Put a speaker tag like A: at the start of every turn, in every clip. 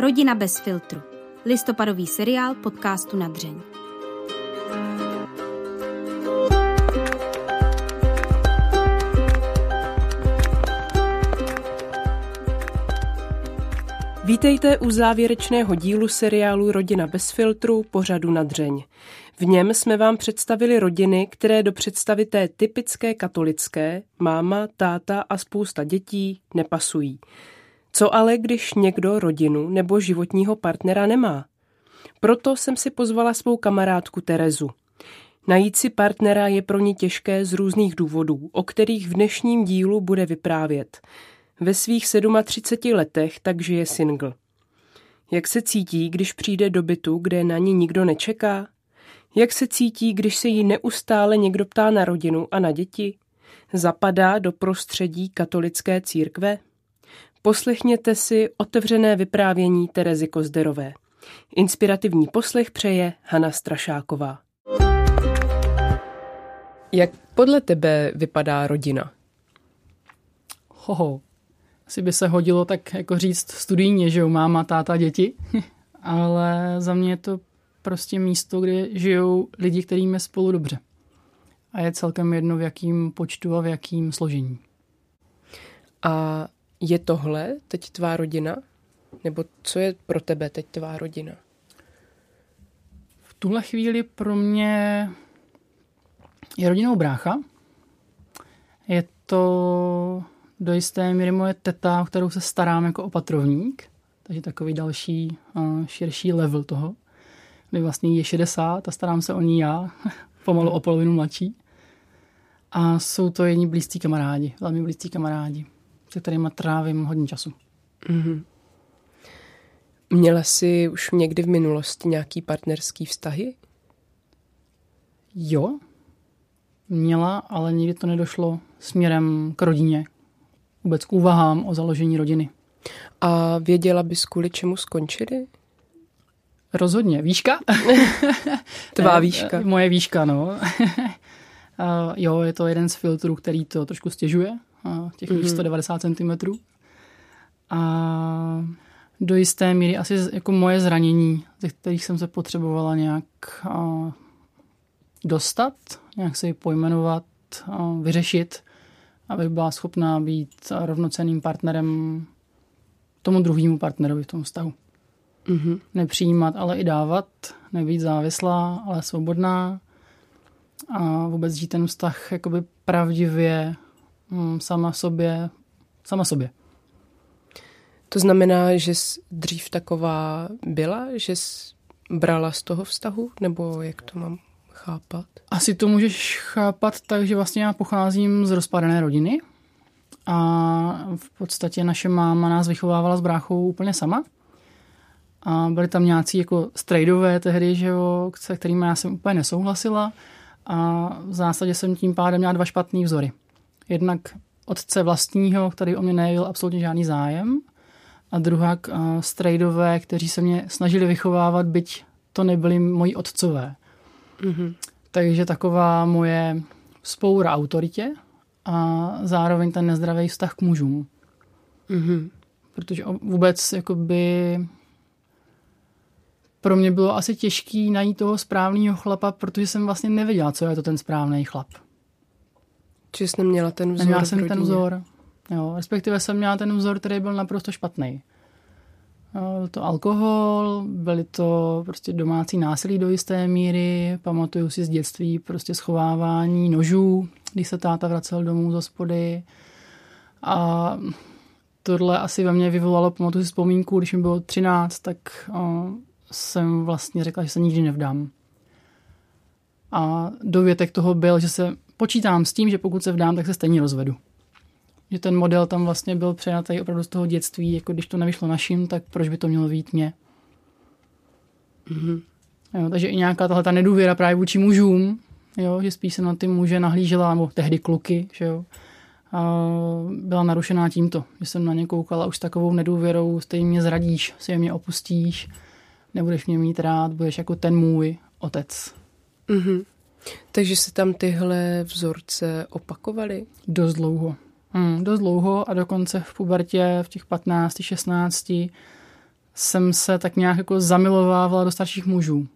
A: Rodina bez filtru. Listopadový seriál podcastu na dřeň.
B: Vítejte u závěrečného dílu seriálu Rodina bez filtru pořadu na dřeň. V něm jsme vám představili rodiny, které do představy té typické katolické, máma, táta a spousta dětí, nepasují. Co ale, když někdo rodinu nebo životního partnera nemá? Proto jsem si pozvala svou kamarádku Terezu. Najít si partnera je pro ní těžké z různých důvodů, o kterých v dnešním dílu bude vyprávět. Ve svých 37 letech takže je single. Jak se cítí, když přijde do bytu, kde na ní nikdo nečeká? Jak se cítí, když se jí neustále někdo ptá na rodinu a na děti? Zapadá do prostředí katolické církve? Poslechněte si otevřené vyprávění Terezy Kozderové. Inspirativní poslech přeje Hana Strašáková. Jak podle tebe vypadá rodina?
C: Hoho, asi by se hodilo tak jako říct studijně, že jo, máma, táta, děti, ale za mě je to prostě místo, kde žijou lidi, kterým je spolu dobře. A je celkem jedno, v jakým počtu a v jakým složení.
B: A je tohle teď tvá rodina? Nebo co je pro tebe teď tvá rodina?
C: V tuhle chvíli pro mě je rodinou brácha. Je to do jisté míry moje teta, o kterou se starám jako opatrovník. Takže takový další širší level toho. Kdy vlastně je 60 a starám se o ní já, pomalu o polovinu mladší. A jsou to jedni blízcí kamarádi, velmi blízcí kamarádi se kterými trávím hodně času. Mm-hmm.
B: Měla jsi už někdy v minulosti nějaký partnerský vztahy?
C: Jo, měla, ale nikdy to nedošlo směrem k rodině. Vůbec k úvahám o založení rodiny.
B: A věděla bys, kvůli čemu skončili?
C: Rozhodně. Výška?
B: Tvá výška.
C: Moje výška, no. uh, jo, je to jeden z filtrů, který to trošku stěžuje těch mm-hmm. 190 cm. A do jisté míry asi jako moje zranění, ze kterých jsem se potřebovala nějak dostat, nějak se ji pojmenovat, vyřešit, abych byla schopná být rovnocenným partnerem tomu druhému partnerovi v tom vztahu. Mm-hmm. Nepřijímat, ale i dávat, nebýt závislá, ale svobodná a vůbec žít ten vztah jakoby pravdivě sama sobě, sama sobě.
B: To znamená, že jsi dřív taková byla, že jsi brala z toho vztahu, nebo jak to mám chápat?
C: Asi to můžeš chápat tak, že vlastně já pocházím z rozpadené rodiny a v podstatě naše máma nás vychovávala s bráchou úplně sama. A byli tam nějací jako strejdové tehdy, že jo, se kterými já jsem úplně nesouhlasila a v zásadě jsem tím pádem měla dva špatný vzory jednak otce vlastního, který o mě nejevil absolutně žádný zájem, a druhak uh, strejdové, kteří se mě snažili vychovávat, byť to nebyli moji otcové. Mm-hmm. Takže taková moje spoura autoritě a zároveň ten nezdravý vztah k mužům. Mm-hmm. Protože vůbec jakoby pro mě bylo asi těžký najít toho správného chlapa, protože jsem vlastně nevěděla, co je to ten správný chlap.
B: Či jsi neměla ten vzor
C: Neměla jsem ten vzor. Jo, respektive jsem měla ten vzor, který byl naprosto špatný. Byl to alkohol, byly to prostě domácí násilí do jisté míry, pamatuju si z dětství prostě schovávání nožů, když se táta vracel domů z hospody. A tohle asi ve mně vyvolalo, pamatuju si vzpomínku, když mi bylo 13, tak o, jsem vlastně řekla, že se nikdy nevdám. A dovětek toho byl, že se počítám s tím, že pokud se vdám, tak se stejně rozvedu. Že ten model tam vlastně byl přejatý opravdu z toho dětství, jako když to nevyšlo našim, tak proč by to mělo být mě? Mm-hmm. Jo, takže i nějaká tahle ta nedůvěra právě vůči mužům, jo, že spíš se na ty muže nahlížela, nebo tehdy kluky, že jo, a byla narušená tímto, že jsem na ně koukala už s takovou nedůvěrou, stejně mě zradíš, si mě opustíš, nebudeš mě mít rád, budeš jako ten můj otec. Mm-hmm.
B: Takže se tam tyhle vzorce opakovaly?
C: Dost dlouho. Hmm, dost dlouho a dokonce v pubertě v těch 15, 16 jsem se tak nějak jako zamilovávala do starších mužů.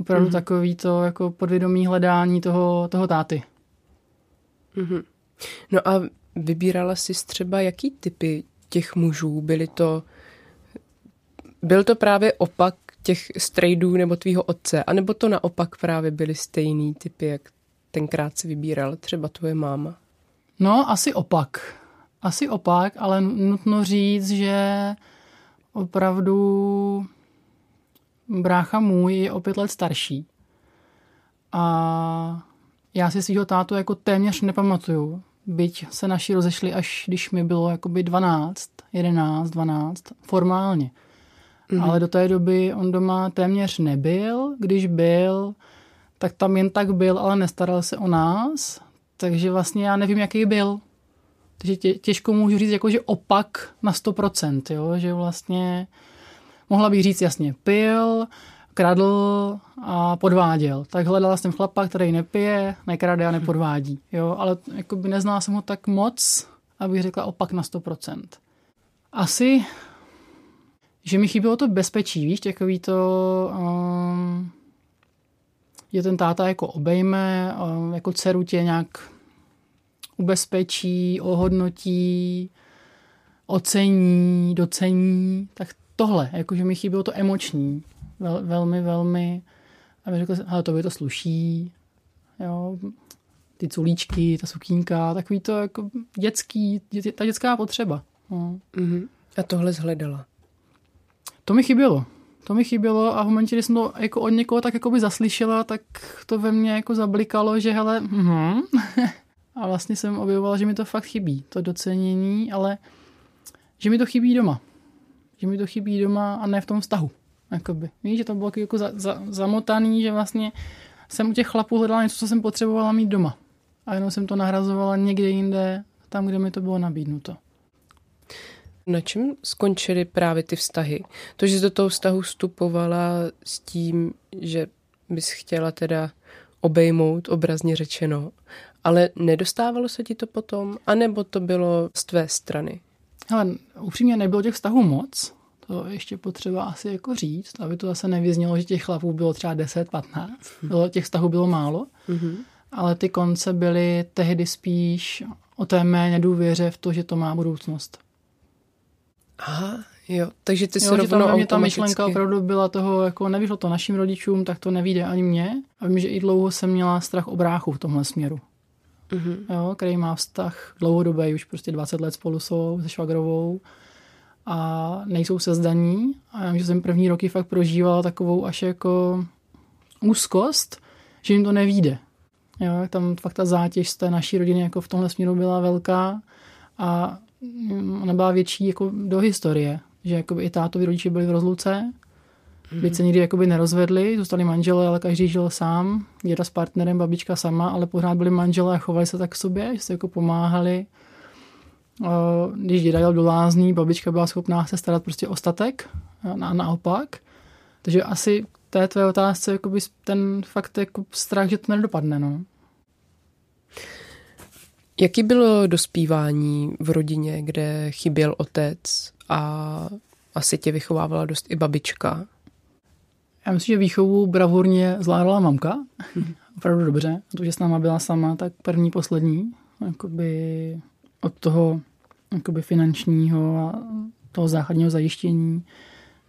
C: Opravdu mm. takový to jako podvědomí hledání toho, toho táty.
B: Mm-hmm. No a vybírala jsi třeba jaký typy těch mužů? Byly to, byl to právě opak těch strejdů nebo tvýho otce, anebo to naopak právě byly stejný typy, jak tenkrát si vybíral třeba tvoje máma?
C: No, asi opak. Asi opak, ale nutno říct, že opravdu brácha můj je o pět let starší. A já si svého tátu jako téměř nepamatuju. Byť se naši rozešli, až když mi bylo jakoby 12, 11, 12, formálně. Mm-hmm. Ale do té doby on doma téměř nebyl. Když byl, tak tam jen tak byl, ale nestaral se o nás. Takže vlastně já nevím, jaký byl. Takže tě, těžko můžu říct, jako, že opak na 100%, jo? že vlastně mohla bych říct jasně pil, kradl a podváděl. Tak hledala jsem chlapa, který nepije, nekrade a nepodvádí. Jo? Ale jako by neznala jsem ho tak moc, abych řekla opak na 100%. Asi, že mi chybělo to bezpečí, víš, takový to, um, že ten táta jako obejme, um, jako dceru tě nějak ubezpečí, ohodnotí, ocení, docení, tak tohle, jakože mi chybělo to emoční, vel, velmi, velmi, aby řekl, ale to by to sluší, jo, ty culíčky, ta sukínka, takový to jako dětský, dě, ta dětská potřeba. No.
B: Mm-hmm. A tohle zhledala?
C: To mi chybělo. To mi chybělo a v momentě, kdy jsem to jako od někoho tak jako by zaslyšela, tak to ve mně jako zablikalo, že hele, mm-hmm. a vlastně jsem objevovala, že mi to fakt chybí, to docenění, ale že mi to chybí doma že mi to chybí doma a ne v tom vztahu. Jakoby. Víš, že to bylo jako za, za, zamotaný, že vlastně jsem u těch chlapů hledala něco, co jsem potřebovala mít doma. A jenom jsem to nahrazovala někde jinde, tam, kde mi to bylo nabídnuto.
B: Na čem skončily právě ty vztahy? To, že jsi do toho vztahu vstupovala s tím, že bys chtěla teda obejmout, obrazně řečeno, ale nedostávalo se ti to potom, anebo to bylo z tvé strany?
C: Ale upřímně nebylo těch vztahů moc, to ještě potřeba asi jako říct, aby to zase nevyznělo, že těch chlapů bylo třeba 10-15. Bylo, těch vztahů bylo málo, mm-hmm. ale ty konce byly tehdy spíš o té mé nedůvěře v to, že to má budoucnost.
B: Aha, jo, takže ty
C: se rovnou tam mě ta myšlenka opravdu byla toho, jako nevyšlo to našim rodičům, tak to nevíde ani mě. A vím, že i dlouho jsem měla strach o bráchu v tomhle směru mm-hmm. jo, který má vztah dlouhodobý, už prostě 20 let spolu jsou se švagrovou a nejsou se zdaní. A já že jsem první roky fakt prožívala takovou až jako úzkost, že jim to nevíde. Jo, tam fakt ta zátěž z té naší rodiny jako v tomhle směru byla velká a ona byla větší jako do historie, že jako i tátovi rodiče byli v rozluce Mm-hmm. Byť se nikdy jakoby nerozvedli, zůstali manželé, ale každý žil sám, děda s partnerem, babička sama, ale pořád byli manželé a chovali se tak k sobě, že se jako pomáhali. Když děda jel do lázní, babička byla schopná se starat prostě o statek a naopak. Takže asi té tvé otázce jakoby ten fakt jako strach, že to nedopadne. No.
B: Jaký bylo dospívání v rodině, kde chyběl otec a asi tě vychovávala dost i babička?
C: Já myslím, že výchovu bravurně zvládala mamka. Opravdu dobře. To, že s náma byla sama, tak první, poslední. Jakoby od toho jakoby finančního a toho základního zajištění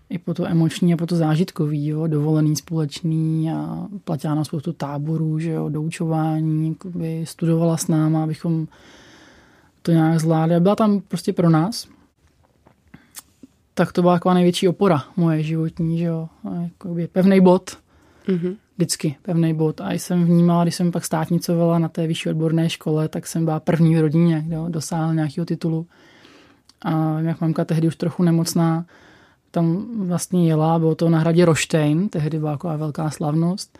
C: i po to emoční a po to zážitkový, jo, dovolený společný a platila na spoustu táborů, že jo, doučování, jakoby studovala s náma, abychom to nějak zvládli. A byla tam prostě pro nás tak to byla taková největší opora moje životní, že jo. Jakoby pevný bod, mm-hmm. vždycky pevný bod. A jsem vnímala, když jsem pak státnicovala na té vyšší odborné škole, tak jsem byla první v rodině, kdo dosáhl nějakého titulu. A jak mamka tehdy už trochu nemocná, tam vlastně jela, bylo to na hradě Roštejn, tehdy byla taková velká slavnost.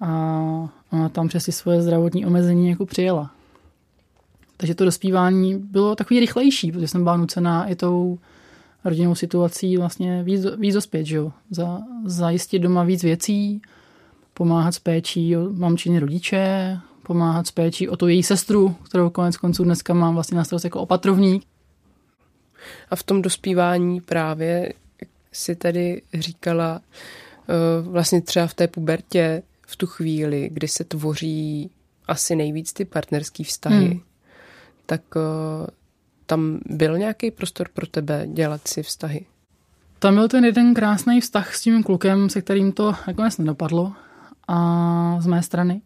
C: A ona tam přes ty svoje zdravotní omezení jako přijela. Takže to dospívání bylo takový rychlejší, protože jsem byla nucená i tou rodinnou situací vlastně víc, víc dospět, že jo? Za, zajistit doma víc věcí, pomáhat s péčí o mamčiny rodiče, pomáhat s péčí o tu její sestru, kterou konec konců dneska mám vlastně na starost jako opatrovník.
B: A v tom dospívání právě si tady říkala uh, vlastně třeba v té pubertě, v tu chvíli, kdy se tvoří asi nejvíc ty partnerský vztahy, hmm. tak uh, tam byl nějaký prostor pro tebe dělat si vztahy?
C: Tam byl ten jeden krásný vztah s tím klukem, se kterým to nakonec nedopadlo a z mé strany.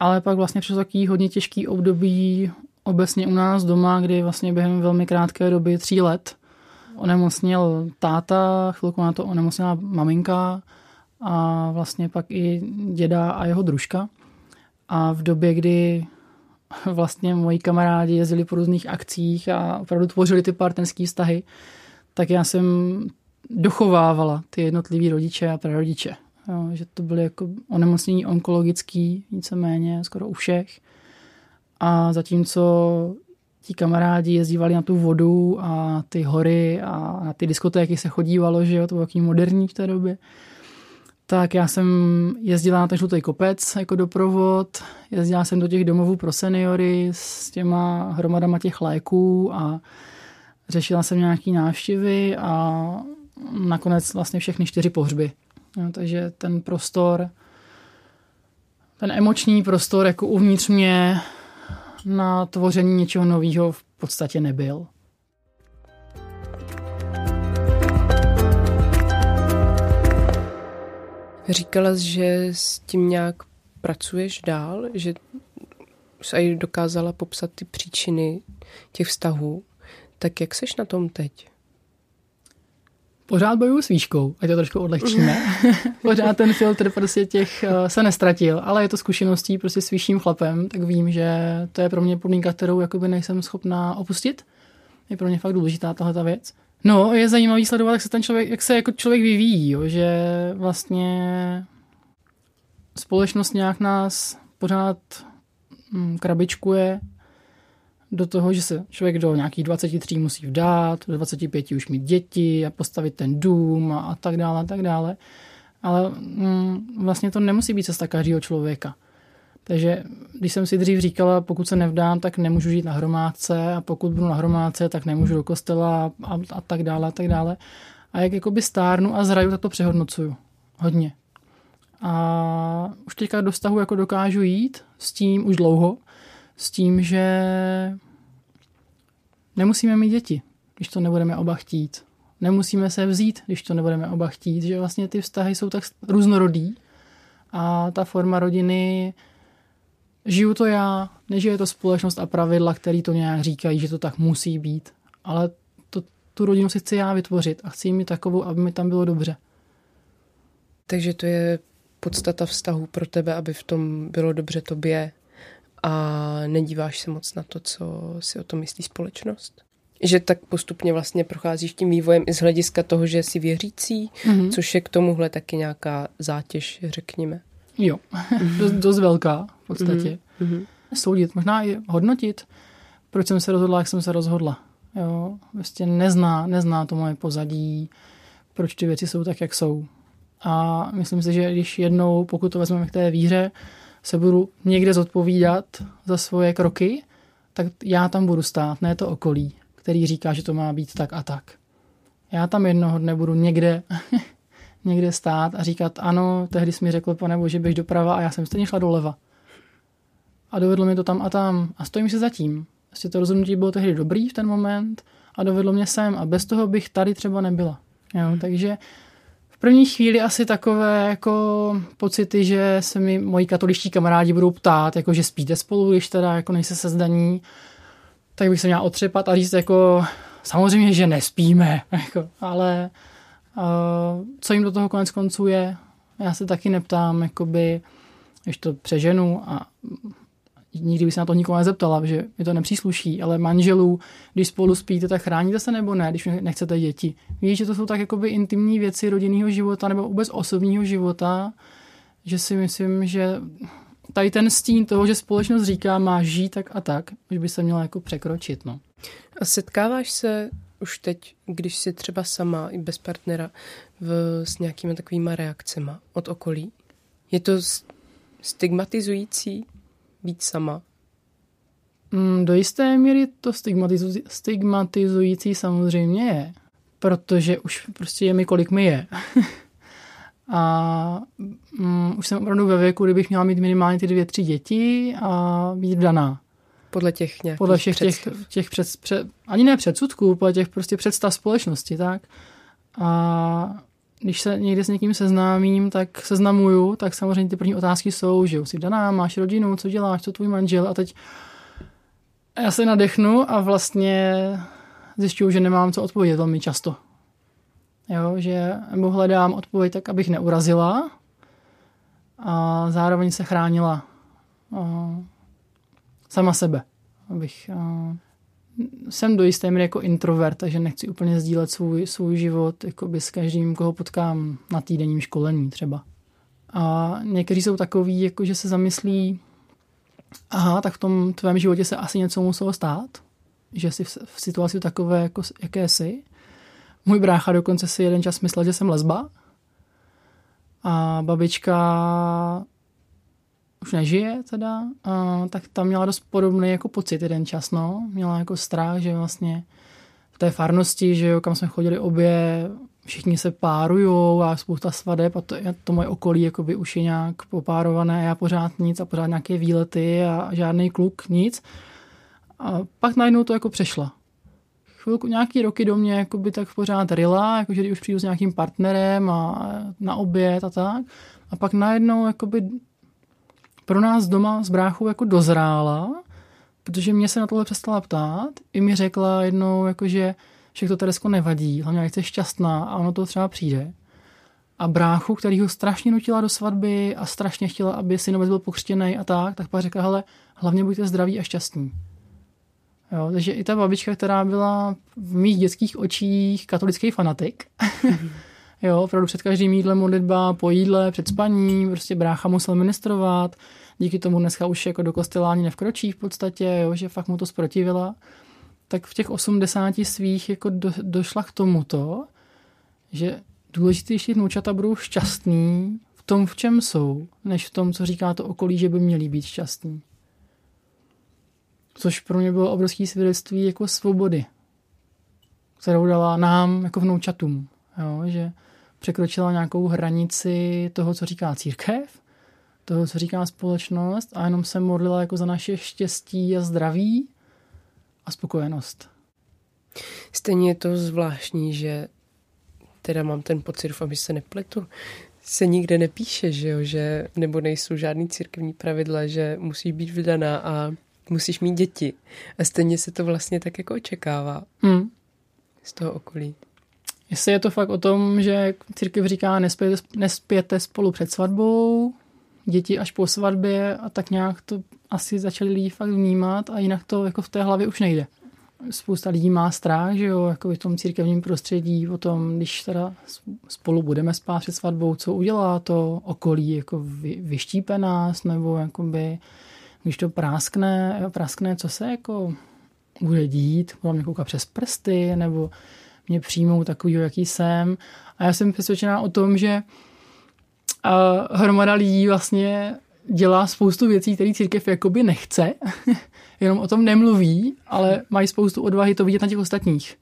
C: Ale pak vlastně přišlo takový hodně těžký období obecně u nás doma, kdy vlastně během velmi krátké doby, tří let, onemocněl táta, chvilku na to onemocněla maminka a vlastně pak i děda a jeho družka. A v době, kdy vlastně moji kamarádi jezdili po různých akcích a opravdu tvořili ty partnerské vztahy, tak já jsem dochovávala ty jednotlivý rodiče a prarodiče. Jo, že to byly jako onemocnění onkologický, víceméně, skoro u všech. A zatímco ti kamarádi jezdívali na tu vodu a ty hory a na ty diskotéky se chodívalo, že jo, to bylo takový moderní v té době, tak já jsem jezdila na ten žlutý kopec jako doprovod, jezdila jsem do těch domovů pro seniory s těma hromadama těch léků a řešila jsem nějaký návštěvy a nakonec vlastně všechny čtyři pohřby. Jo, takže ten prostor, ten emoční prostor jako uvnitř mě na tvoření něčeho nového v podstatě nebyl.
B: Říkala jsi, že s tím nějak pracuješ dál, že jsi dokázala popsat ty příčiny těch vztahů. Tak jak seš na tom teď?
C: Pořád bojuju s výškou, ať to trošku odlehčíme. Pořád ten filtr prostě těch uh, se nestratil, ale je to zkušeností prostě s vyšším chlapem, tak vím, že to je pro mě podmínka, kterou jakoby nejsem schopná opustit. Je pro mě fakt důležitá tahle ta věc. No, je zajímavý sledovat, jak se ten člověk, jak se jako člověk vyvíjí, jo, že vlastně společnost nějak nás pořád hm, krabičkuje do toho, že se člověk do nějakých 23 musí vdát, do 25 už mít děti a postavit ten dům a, a tak dále, a tak dále. Ale hm, vlastně to nemusí být cesta každého člověka. Takže když jsem si dřív říkala, pokud se nevdám, tak nemůžu žít na hromádce a pokud budu na hromádce, tak nemůžu do kostela a, a, a tak dále a tak dále. A jak jakoby stárnu a zraju, tak to přehodnocuju. Hodně. A už teďka do vztahu jako dokážu jít s tím už dlouho, s tím, že nemusíme mít děti, když to nebudeme oba chtít. Nemusíme se vzít, když to nebudeme oba chtít, že vlastně ty vztahy jsou tak různorodý a ta forma rodiny žiju to já, nežije to společnost a pravidla, které to nějak říkají, že to tak musí být. Ale to, tu rodinu si chci já vytvořit a chci ji mít takovou, aby mi tam bylo dobře.
B: Takže to je podstata vztahu pro tebe, aby v tom bylo dobře tobě a nedíváš se moc na to, co si o tom myslí společnost? Že tak postupně vlastně procházíš tím vývojem i z hlediska toho, že jsi věřící, mm-hmm. což je k tomuhle taky nějaká zátěž, řekněme.
C: Jo, dost, dost velká v podstatě. Mm-hmm. Soudit, možná i hodnotit, proč jsem se rozhodla, jak jsem se rozhodla. Jo, vlastně nezná, nezná to moje pozadí, proč ty věci jsou tak, jak jsou. A myslím si, že když jednou, pokud to vezmeme k té víře, se budu někde zodpovídat za svoje kroky, tak já tam budu stát, ne to okolí, který říká, že to má být tak a tak. Já tam jednoho dne budu někde někde stát a říkat, ano, tehdy jsi mi řekl, pane bože, běž doprava a já jsem stejně šla doleva. A dovedlo mě to tam a tam a stojím si zatím. Vlastně to rozhodnutí bylo tehdy dobrý v ten moment a dovedlo mě sem a bez toho bych tady třeba nebyla. Jo, takže v první chvíli asi takové jako pocity, že se mi moji katoličtí kamarádi budou ptát, jako že spíte spolu, když teda jako nejse se zdaní, tak bych se měla otřepat a říct jako samozřejmě, že nespíme, jako, ale co jim do toho konec konců je, já se taky neptám, jakoby, když to přeženu a nikdy bych se na to nikoho nezeptala, že mi to nepřísluší, ale manželů, když spolu spíte, tak chráníte se nebo ne, když nechcete děti. Víš, že to jsou tak jakoby intimní věci rodinného života nebo vůbec osobního života, že si myslím, že tady ten stín toho, že společnost říká, má žít tak a tak, už by se měla jako překročit. No.
B: A setkáváš se už teď, když jsi třeba sama i bez partnera v, s nějakými takovými reakcemi od okolí? Je to stigmatizující být sama?
C: Mm, do jisté míry to stigmatizující samozřejmě je, protože už prostě je mi, kolik mi je. a um, už jsem opravdu ve věku, kdybych měla mít minimálně ty dvě, tři děti a být vdaná.
B: Podle těch nějakých
C: Podle všech těch, těch před, před, ani ne předsudků, podle těch prostě představ společnosti, tak. A když se někdy s někým seznámím, tak seznamuju, tak samozřejmě ty první otázky jsou, že jsi daná, máš rodinu, co děláš, co tvůj manžel a teď já se nadechnu a vlastně zjišťuju, že nemám co odpovědět velmi často. Jo, že nebo hledám odpověď tak, abych neurazila a zároveň se chránila a, sama sebe. Abych, a, jsem do jisté míry jako introvert, takže nechci úplně sdílet svůj, svůj život jakoby s každým, koho potkám na týdenním školení třeba. A někteří jsou takový, jako že se zamyslí, aha, tak v tom tvém životě se asi něco muselo stát, že jsi v, v situaci takové, jako, jaké jsi. Můj brácha dokonce si jeden čas myslel, že jsem lesba. A babička už nežije teda, a, tak tam měla dost podobný jako pocit jeden čas, no. Měla jako strach, že vlastně v té farnosti, že jo, kam jsme chodili obě, všichni se párujou a spousta svadeb a to, to moje okolí jakoby už je nějak popárované a já pořád nic a pořád nějaké výlety a žádný kluk, nic. A pak najednou to jako přešla. Chvilku, nějaký roky do mě jakoby tak pořád rila, jakože když už přijdu s nějakým partnerem a na oběd a tak. A pak najednou jakoby pro nás doma s bráchou jako dozrála, protože mě se na tohle přestala ptát. I mi řekla jednou, jako že však to Teresko nevadí, hlavně jak jsi šťastná a ono to třeba přijde. A bráchu, který ho strašně nutila do svatby a strašně chtěla, aby synovec byl pokřtěný a tak, tak pak řekla, hele, hlavně buďte zdraví a šťastní. Jo, takže i ta babička, která byla v mých dětských očích katolický fanatik, jo, opravdu před každým jídlem modlitba, po jídle, před spaním, prostě brácha musel ministrovat, díky tomu dneska už jako do kostela ani nevkročí v podstatě, jo, že fakt mu to zprotivila, tak v těch 80 svých jako do, došla k tomuto, že důležitější vnoučata budou šťastný v tom, v čem jsou, než v tom, co říká to okolí, že by měli být šťastní. Což pro mě bylo obrovské svědectví jako svobody, kterou dala nám jako vnoučatům. Jo? Že překročila nějakou hranici toho, co říká církev, toho, co říká společnost a jenom se modlila jako za naše štěstí a zdraví a spokojenost.
B: Stejně je to zvláštní, že teda mám ten pocit, doufám, že se nepletu, se nikde nepíše, že jo, že nebo nejsou žádný církevní pravidla, že musí být vydaná a musíš mít děti. A stejně se to vlastně tak jako očekává hmm. z toho okolí.
C: Jestli je to fakt o tom, že církev říká, nespějte, nespějte spolu před svatbou, děti až po svatbě a tak nějak to asi začali lidi fakt vnímat a jinak to jako v té hlavě už nejde. Spousta lidí má strach, že jo, jako v tom církevním prostředí, o tom, když teda spolu budeme spát před svatbou, co udělá to okolí, jako vy, vyštípe nás, nebo jakoby když to práskne, práskne, co se jako bude dít, bude mě koukat přes prsty, nebo mě přijmou takový, jaký jsem. A já jsem přesvědčená o tom, že uh, hromada lidí vlastně dělá spoustu věcí, které církev jakoby nechce, jenom o tom nemluví, ale mají spoustu odvahy to vidět na těch ostatních.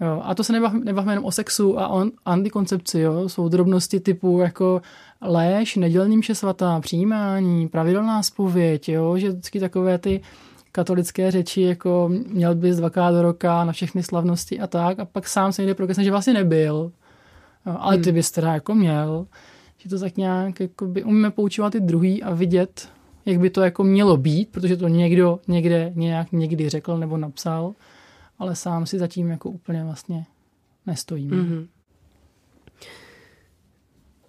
C: Jo, a to se nebavíme, nebavíme jenom o sexu a o antikoncepci, jo. Jsou drobnosti typu jako léž, nedělní mše svatá, přijímání, pravidelná spověď, jo, že vždycky takové ty katolické řeči, jako měl bys dvakrát do roka na všechny slavnosti a tak, a pak sám se někde prokesne, že vlastně nebyl. Ale ty hmm. bys teda jako měl. Že to tak nějak, jako by umíme poučovat ty druhý a vidět, jak by to jako mělo být, protože to někdo někde nějak někdy řekl nebo napsal ale sám si zatím jako úplně vlastně nestojím. Mm-hmm.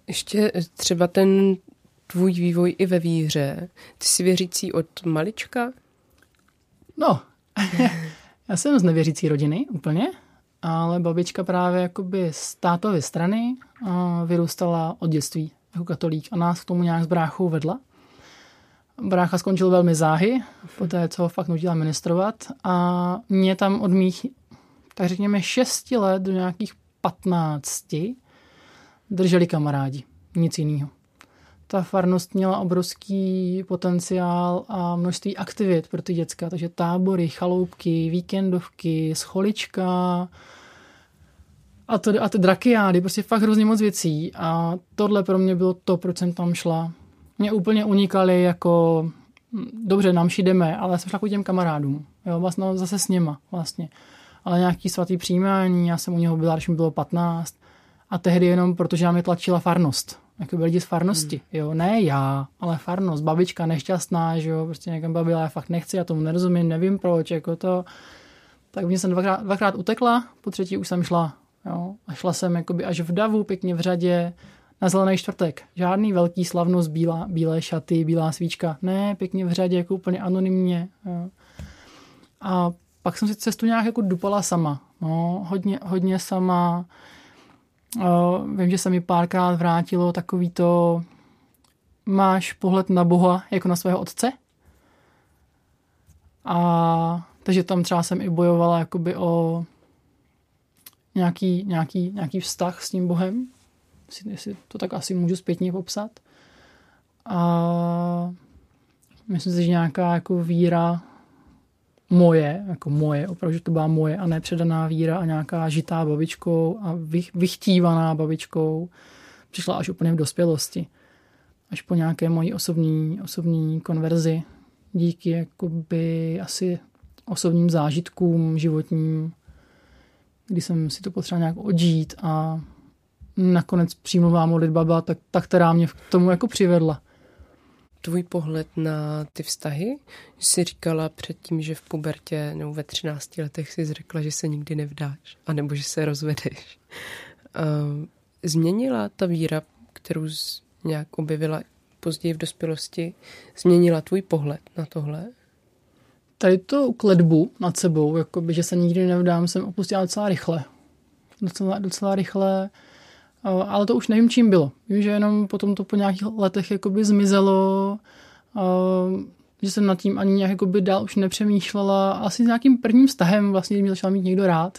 B: Ještě třeba ten tvůj vývoj i ve víře. Ty jsi věřící od malička?
C: No, já jsem z nevěřící rodiny úplně, ale babička právě jakoby z tátovy strany vyrůstala od dětství jako katolík a nás k tomu nějak s bráchou vedla. Brácha skončil velmi záhy, po té, co ho fakt nutila ministrovat a mě tam od mých, tak řekněme, šesti let do nějakých patnácti drželi kamarádi, nic jiného. Ta farnost měla obrovský potenciál a množství aktivit pro ty děcka, takže tábory, chaloupky, víkendovky, scholička, a, to, a ty drakiády, prostě fakt hrozně moc věcí a tohle pro mě bylo to, proč jsem tam šla. Mě úplně unikaly jako, hm, dobře, nám jdeme, ale já jsem šla k těm kamarádům, jo, vlastně zase s něma vlastně. Ale nějaký svatý přijímání, já jsem u něho byla, když mi bylo 15 a tehdy jenom protože nám je tlačila farnost. Jako lidi z farnosti, hmm. jo, ne já, ale farnost, babička nešťastná, že jo, prostě někam babila, já fakt nechci, já tomu nerozumím, nevím proč, jako to. Tak mě jsem dvakrát, dvakrát utekla, po třetí už jsem šla Jo? A šla jsem jakoby až v davu, pěkně v řadě, na zelený čtvrtek. Žádný velký slavnost, bílá, bílé šaty, bílá svíčka. Ne, pěkně v řadě, jako úplně anonymně. Jo? A pak jsem si cestu nějak jako dupala sama. No, hodně, hodně sama. O, vím, že se mi párkrát vrátilo takový to máš pohled na Boha jako na svého otce. A takže tam třeba jsem i bojovala jakoby o nějaký, nějaký, nějaký vztah s tím Bohem, jestli to tak asi můžu zpětně popsat. A myslím si, že nějaká jako víra moje, jako moje, opravdu, že to byla moje a nepředaná víra a nějaká žitá babičkou a vych, vychtívaná babičkou přišla až úplně v dospělosti. Až po nějaké mojí osobní, osobní konverzi díky jakoby asi osobním zážitkům životním kdy jsem si to potřeboval nějak odžít a nakonec přímluvá modlitba byla tak, ta, která mě k tomu jako přivedla.
B: Tvůj pohled na ty vztahy? Jsi říkala předtím, že v pubertě nebo ve 13 letech jsi řekla, že se nikdy nevdáš, anebo že se rozvedeš. Změnila ta víra, kterou nějak objevila později v dospělosti, změnila tvůj pohled na tohle?
C: tady to kledbu nad sebou, jakoby, že se nikdy nevdám, jsem opustila docela rychle. Docela, docela rychle, ale to už nevím, čím bylo. Vím, že jenom potom to po nějakých letech jakoby zmizelo, že jsem nad tím ani nějak jakoby dál už nepřemýšlela. Asi s nějakým prvním vztahem vlastně mě začal mít někdo rád.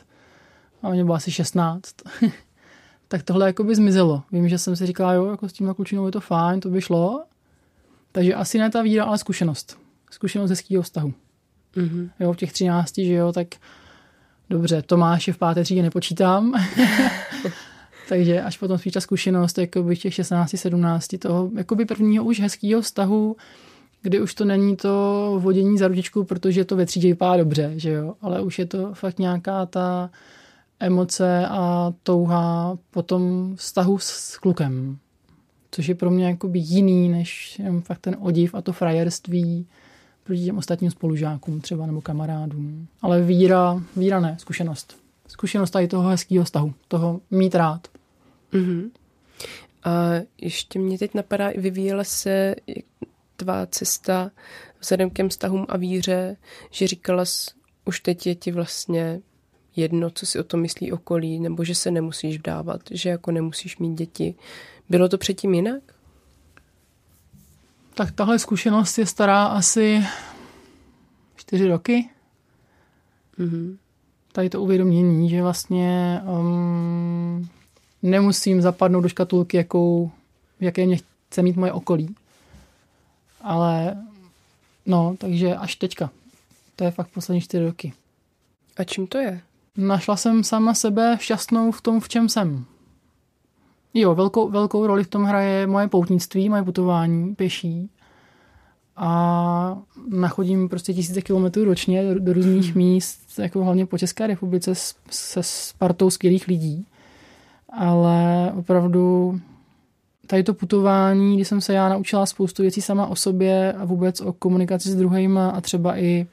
C: A mě bylo asi 16. tak tohle jakoby zmizelo. Vím, že jsem si říkala, jo, jako s tím klučinou je to fajn, to by šlo. Takže asi ne ta víra, ale zkušenost. Zkušenost hezkého vztahu. Mm-hmm. Jo, v těch třinácti, že jo, tak dobře, Tomáš je v páté třídě nepočítám. Takže až potom spíš ta zkušenost, jako by těch 16, 17, toho jakoby prvního už hezkého vztahu, kdy už to není to vodění za ručičku, protože to ve třídě vypadá dobře, že jo, ale už je to fakt nějaká ta emoce a touha po tom vztahu s klukem, což je pro mě jakoby jiný, než fakt ten odiv a to frajerství, proti těm ostatním spolužákům třeba nebo kamarádům. Ale víra, víra ne, zkušenost. Zkušenost tady toho hezkého vztahu, toho mít rád.
B: Mm-hmm. A ještě mě teď napadá, vyvíjela se tvá cesta vzhledem k těm vztahům a víře, že říkala už teď je ti vlastně jedno, co si o tom myslí okolí, nebo že se nemusíš vdávat, že jako nemusíš mít děti. Bylo to předtím jinak?
C: Tak tahle zkušenost je stará asi čtyři roky. Mm-hmm. Tady to uvědomění, že vlastně um, nemusím zapadnout do škatulky, jakou, jaké mě chce mít moje okolí. Ale no, takže až teďka. To je fakt poslední čtyři roky.
B: A čím to je?
C: Našla jsem sama sebe šťastnou v tom, v čem jsem. Jo, velkou, velkou roli v tom hraje moje poutnictví, moje putování pěší. A nachodím prostě tisíce kilometrů ročně do, do různých hmm. míst, jako hlavně po České republice se spartou skvělých lidí. Ale opravdu tady to putování, kdy jsem se já naučila spoustu věcí sama o sobě a vůbec o komunikaci s druhýma a třeba i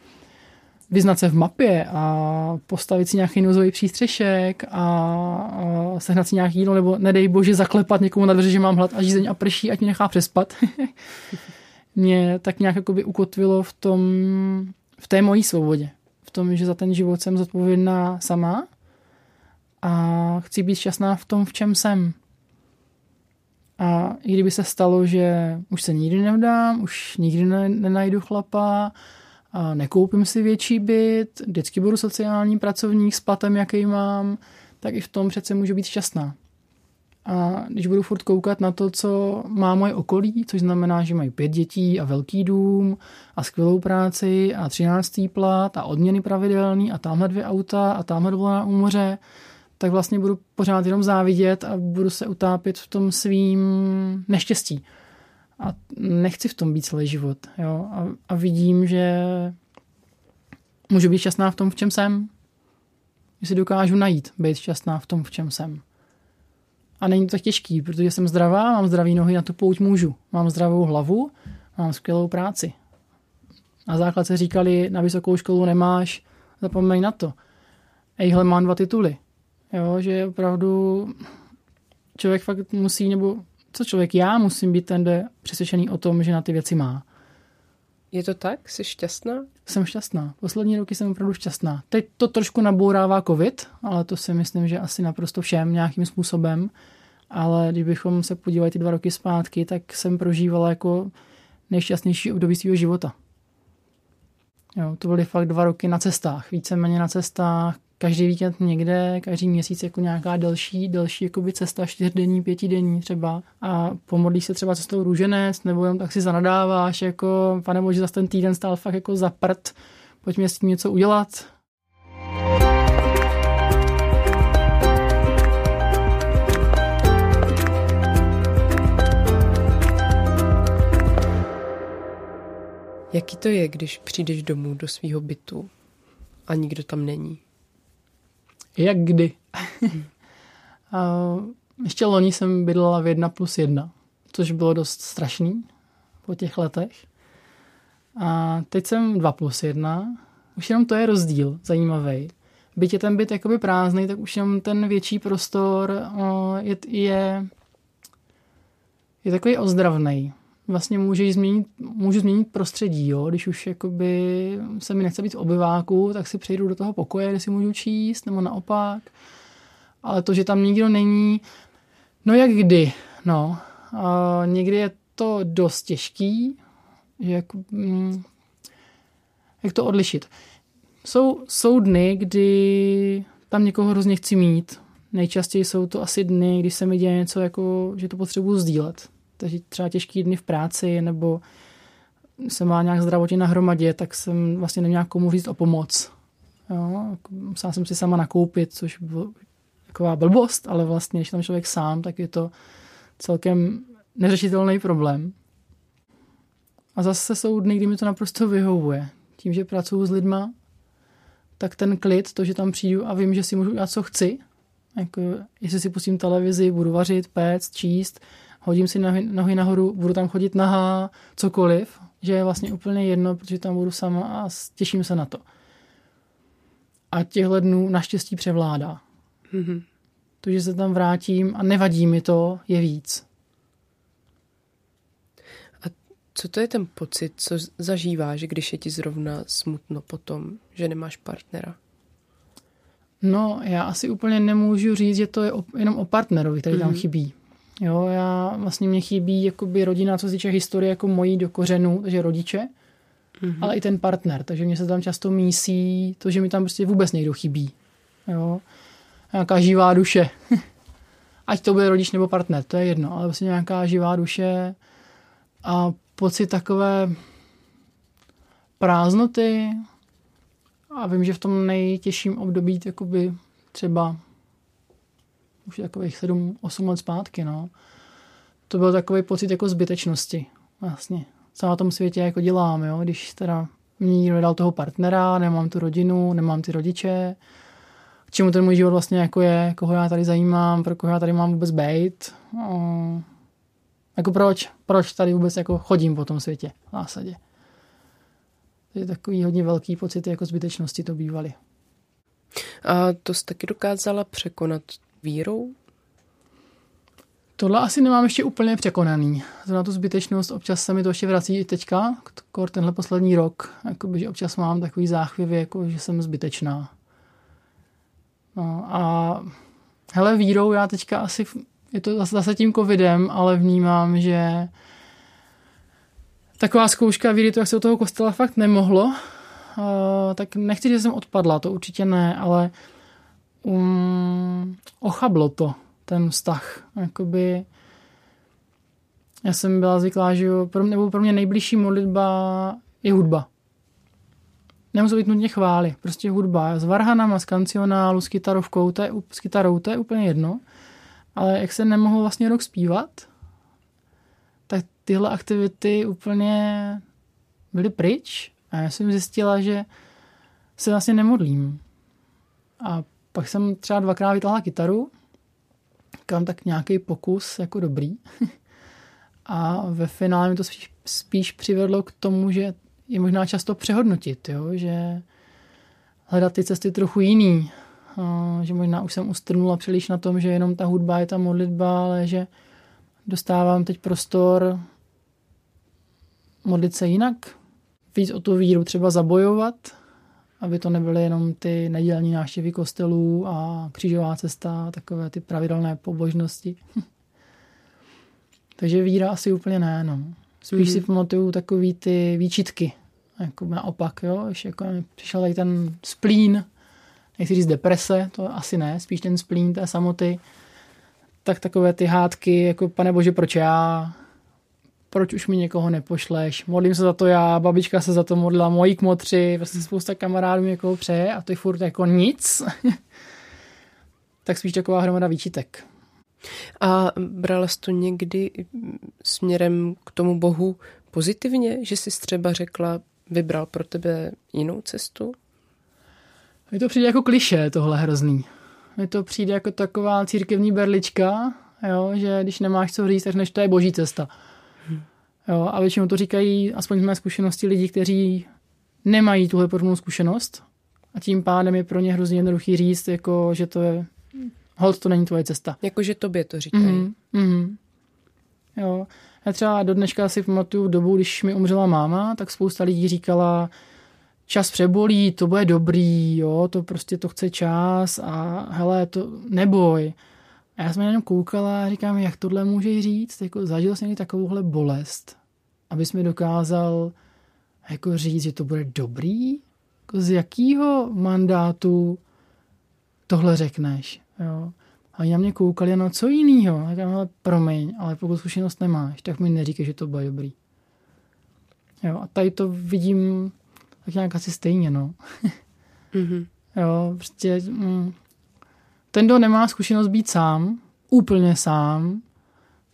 C: vyznat se v mapě a postavit si nějaký nouzový přístřešek a, a sehnat si nějaký jídlo, nebo nedej bože zaklepat někomu na dveře, že mám hlad a žízeň a prší, ať mě nechá přespat. mě tak nějak jakoby ukotvilo v tom, v té mojí svobodě. V tom, že za ten život jsem zodpovědná sama a chci být šťastná v tom, v čem jsem. A i kdyby se stalo, že už se nikdy nevdám, už nikdy nenajdu chlapa, a nekoupím si větší byt, vždycky budu sociální pracovník s platem, jaký mám, tak i v tom přece můžu být šťastná. A když budu furt koukat na to, co má moje okolí, což znamená, že mají pět dětí a velký dům a skvělou práci a třináctý plat a odměny pravidelný a tamhle dvě auta a tamhle dovolená u moře, tak vlastně budu pořád jenom závidět a budu se utápět v tom svým neštěstí. A nechci v tom být celý život. Jo? A, a vidím, že můžu být šťastná v tom, v čem jsem. Že si dokážu najít, být šťastná v tom, v čem jsem. A není to tak těžký, protože jsem zdravá, mám zdraví nohy, na tu pouť můžu. Mám zdravou hlavu, mám skvělou práci. Na základce říkali, na vysokou školu nemáš, zapomeň na to. Ejhle, mám dva tituly. Jo, že opravdu člověk fakt musí, nebo co člověk, já musím být ten, kde přesvědčený o tom, že na ty věci má.
B: Je to tak? Jsi šťastná?
C: Jsem šťastná. Poslední roky jsem opravdu šťastná. Teď to trošku nabourává covid, ale to si myslím, že asi naprosto všem nějakým způsobem. Ale když bychom se podívali ty dva roky zpátky, tak jsem prožívala jako nejšťastnější období svého života. Jo, to byly fakt dva roky na cestách, víceméně na cestách, každý víkend někde, každý měsíc jako nějaká delší, delší jakoby cesta, čtyřdenní, pětidenní třeba a pomodlíš se třeba cestou růženec, nebo jenom tak si zanadáváš, jako pane bože, zase ten týden stál fakt jako za prd, pojďme s tím něco udělat.
B: Jaký to je, když přijdeš domů do svého bytu a nikdo tam není?
C: Jak kdy? ještě loni jsem bydlela v 1 plus 1, což bylo dost strašný po těch letech. A teď jsem 2 plus 1. Už jenom to je rozdíl zajímavý. Byť je ten byt jakoby prázdný, tak už jenom ten větší prostor je, je, je takový ozdravný. Vlastně můžu změnit, můžu změnit prostředí, jo? když už jakoby se mi nechce být v obyváku, tak si přejdu do toho pokoje, kde si můžu číst, nebo naopak. Ale to, že tam nikdo není, no jak kdy, no. A někdy je to dost těžký, jak, mm, jak to odlišit. Jsou, jsou dny, kdy tam někoho hrozně chci mít. Nejčastěji jsou to asi dny, když se mi děje něco, jako, že to potřebuji sdílet třeba těžký dny v práci nebo jsem má nějak zdravotně na hromadě, tak jsem vlastně neměl komu říct o pomoc. Jo, musela jsem si sama nakoupit, což bylo taková blbost, ale vlastně, když tam člověk sám, tak je to celkem neřešitelný problém. A zase jsou dny, kdy mi to naprosto vyhovuje. Tím, že pracuji s lidma, tak ten klid, to, že tam přijdu a vím, že si můžu dělat, co chci, jako jestli si pustím televizi, budu vařit, péct, číst, hodím si nohy, nohy nahoru, budu tam chodit nahá, cokoliv, že je vlastně úplně jedno, protože tam budu sama a těším se na to. A těchhle dnů naštěstí převládá. Mm-hmm. To, že se tam vrátím a nevadí mi to, je víc.
B: A co to je ten pocit, co zažíváš, když je ti zrovna smutno potom, že nemáš partnera?
C: No, já asi úplně nemůžu říct, že to je jenom o partnerovi, který mm-hmm. tam chybí. Jo, já vlastně mě chybí jakoby rodina, co se týče historie jako mojí do kořenů, takže rodiče, mm-hmm. ale i ten partner, takže mě se tam často mísí to, že mi tam prostě vůbec někdo chybí. Jo, nějaká živá duše. Ať to bude rodič nebo partner, to je jedno, ale vlastně nějaká živá duše a pocit takové prázdnoty a vím, že v tom nejtěžším období jakoby třeba už takových 7-8 let zpátky, no. To byl takový pocit jako zbytečnosti, vlastně. Co na tom světě jako dělám, jo, když teda mě nikdo nedal toho partnera, nemám tu rodinu, nemám ty rodiče, k čemu ten můj život vlastně jako je, koho já tady zajímám, pro koho já tady mám vůbec být. No, jako proč, proč tady vůbec jako chodím po tom světě v zásadě. To je takový hodně velký pocit jako zbytečnosti to bývaly.
B: A to jsi taky dokázala překonat vírou?
C: Tohle asi nemám ještě úplně překonaný. Na tu zbytečnost občas se mi to ještě vrací i teďka, kor tenhle poslední rok. Jakoby, že občas mám takový záchvěvy, jako, že jsem zbytečná. No a hele, vírou já teďka asi, je to zase, tím covidem, ale vnímám, že taková zkouška víry, to jak se do toho kostela fakt nemohlo, tak nechci, že jsem odpadla, to určitě ne, ale um, ochablo to, ten vztah. Jakoby, já jsem byla zvyklá, že pro mě, nebo pro mě nejbližší modlitba je hudba. nemusí být nutně chvály. Prostě hudba s varhanama, s kancionálu, s kytarovkou, to je, s kytarou, to je úplně jedno. Ale jak se nemohl vlastně rok zpívat, tak tyhle aktivity úplně byly pryč a já jsem zjistila, že se vlastně nemodlím. A pak jsem třeba dvakrát vytáhla kytaru, kam tak nějaký pokus jako dobrý. A ve finále mi to spíš, spíš přivedlo k tomu, že je možná často přehodnotit, jo? že hledat ty cesty trochu jiný. A že možná už jsem ustrnula příliš na tom, že jenom ta hudba je ta modlitba, ale že dostávám teď prostor modlit se jinak, víc o tu víru třeba zabojovat, aby to nebyly jenom ty nedělní návštěvy kostelů a křížová cesta, takové ty pravidelné pobožnosti. Takže víra asi úplně ne, no. Spíš mm-hmm. si pamatuju takový ty výčitky, jako naopak, jo, ještě jako přišel tady ten splín, nechci říct deprese, to asi ne, spíš ten splín té samoty, tak takové ty hádky, jako pane bože, proč já, proč už mi někoho nepošleš, modlím se za to já, babička se za to modlila, moji kmotři, prostě spousta kamarádů někoho přeje a to je furt jako nic. tak spíš taková hromada výčitek.
B: A brala jsi to někdy směrem k tomu Bohu pozitivně, že jsi třeba řekla, vybral pro tebe jinou cestu?
C: Mně to přijde jako kliše, tohle hrozný. Mně to přijde jako taková církevní berlička, jo, že když nemáš co říct, tak než to je boží cesta. Jo, a většinou to říkají, aspoň z mé zkušenosti, lidi, kteří nemají tuhle podobnou zkušenost a tím pádem je pro ně hrozně jednoduchý říct, jako, že to je, hold, to není tvoje cesta.
B: Jakože tobě to říkají. Mm-hmm,
C: mm-hmm. Jo. Já třeba do dneška si pamatuju dobu, když mi umřela máma, tak spousta lidí říkala, čas přebolí, to bude dobrý, jo, to prostě to chce čas a hele, to neboj. A já jsem na něm koukala a říkám, jak tohle může říct, jako zažil jsem takovouhle bolest, abys mi dokázal jako říct, že to bude dobrý? Jako z jakého mandátu tohle řekneš? Jo? A oni na mě koukali, no co jinýho? Říkám, ale promiň, ale pokud zkušenost nemáš, tak mi neříkej, že to bude dobrý. Jo, a tady to vidím tak nějak asi stejně, no. mm-hmm. Jo, prostě mm, ten, kdo nemá zkušenost být sám, úplně sám,